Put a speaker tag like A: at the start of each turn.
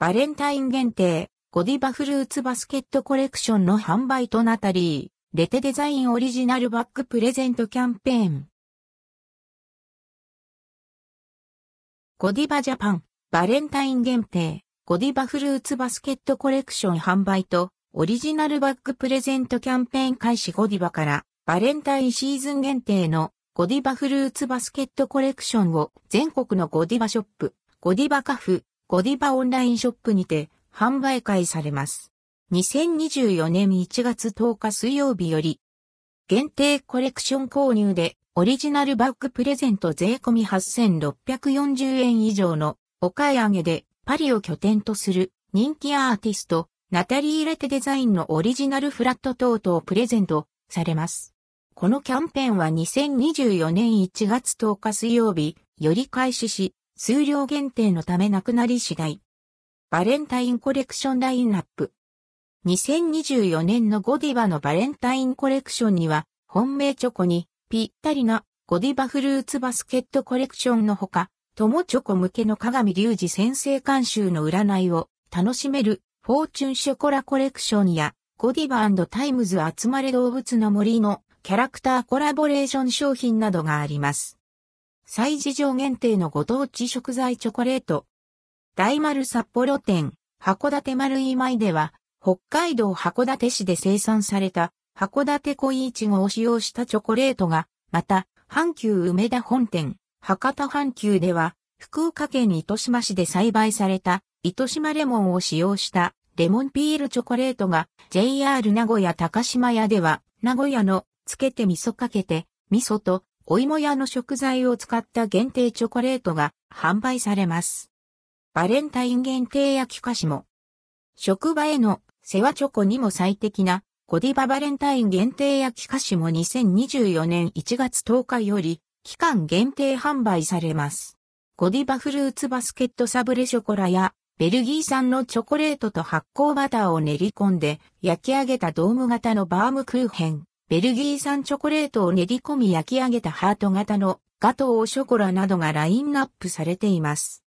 A: バレンタイン限定、ゴディバフルーツバスケットコレクションの販売とナタリー、レテデザインオリジナルバッグプレゼントキャンペーン。ゴディバジャパン、バレンタイン限定、ゴディバフルーツバスケットコレクション販売と、オリジナルバッグプレゼントキャンペーン開始ゴディバから、バレンタインシーズン限定のゴディバフルーツバスケットコレクションを全国のゴディバショップ、ゴディバカフ、ゴディバオンラインショップにて販売開されます。2024年1月10日水曜日より、限定コレクション購入でオリジナルバッグプレゼント税込み8640円以上のお買い上げでパリを拠点とする人気アーティストナタリー・レテデザインのオリジナルフラット等々プレゼントされます。このキャンペーンは2024年1月10日水曜日より開始し、数量限定のためなくなり次第。バレンタインコレクションラインナップ。2024年のゴディバのバレンタインコレクションには、本命チョコにぴったりなゴディバフルーツバスケットコレクションのほか、友チョコ向けの鏡隆二先生監修の占いを楽しめるフォーチュンショコラコレクションやゴディバタイムズ集まれどうぶつの森のキャラクターコラボレーション商品などがあります。祭事上限定のご当地食材チョコレート。大丸札幌店、函館丸井米では、北海道函館市で生産された函館恋いちごを使用したチョコレートが、また、阪急梅田本店、博多阪急では、福岡県糸島市で栽培された糸島レモンを使用したレモンピールチョコレートが JR 名古屋高島屋では名古屋のつけて味噌かけて味噌とお芋屋の食材を使った限定チョコレートが販売されます。バレンタイン限定焼き菓子も職場への世話チョコにも最適なゴディババレンタイン限定焼き菓子も2024年1月10日より期間限定販売されます。ゴディバフルーツバスケットサブレショコラやベルギー産のチョコレートと発酵バターを練り込んで焼き上げたドーム型のバームクーヘン、ベルギー産チョコレートを練り込み焼き上げたハート型のガトーショコラなどがラインナップされています。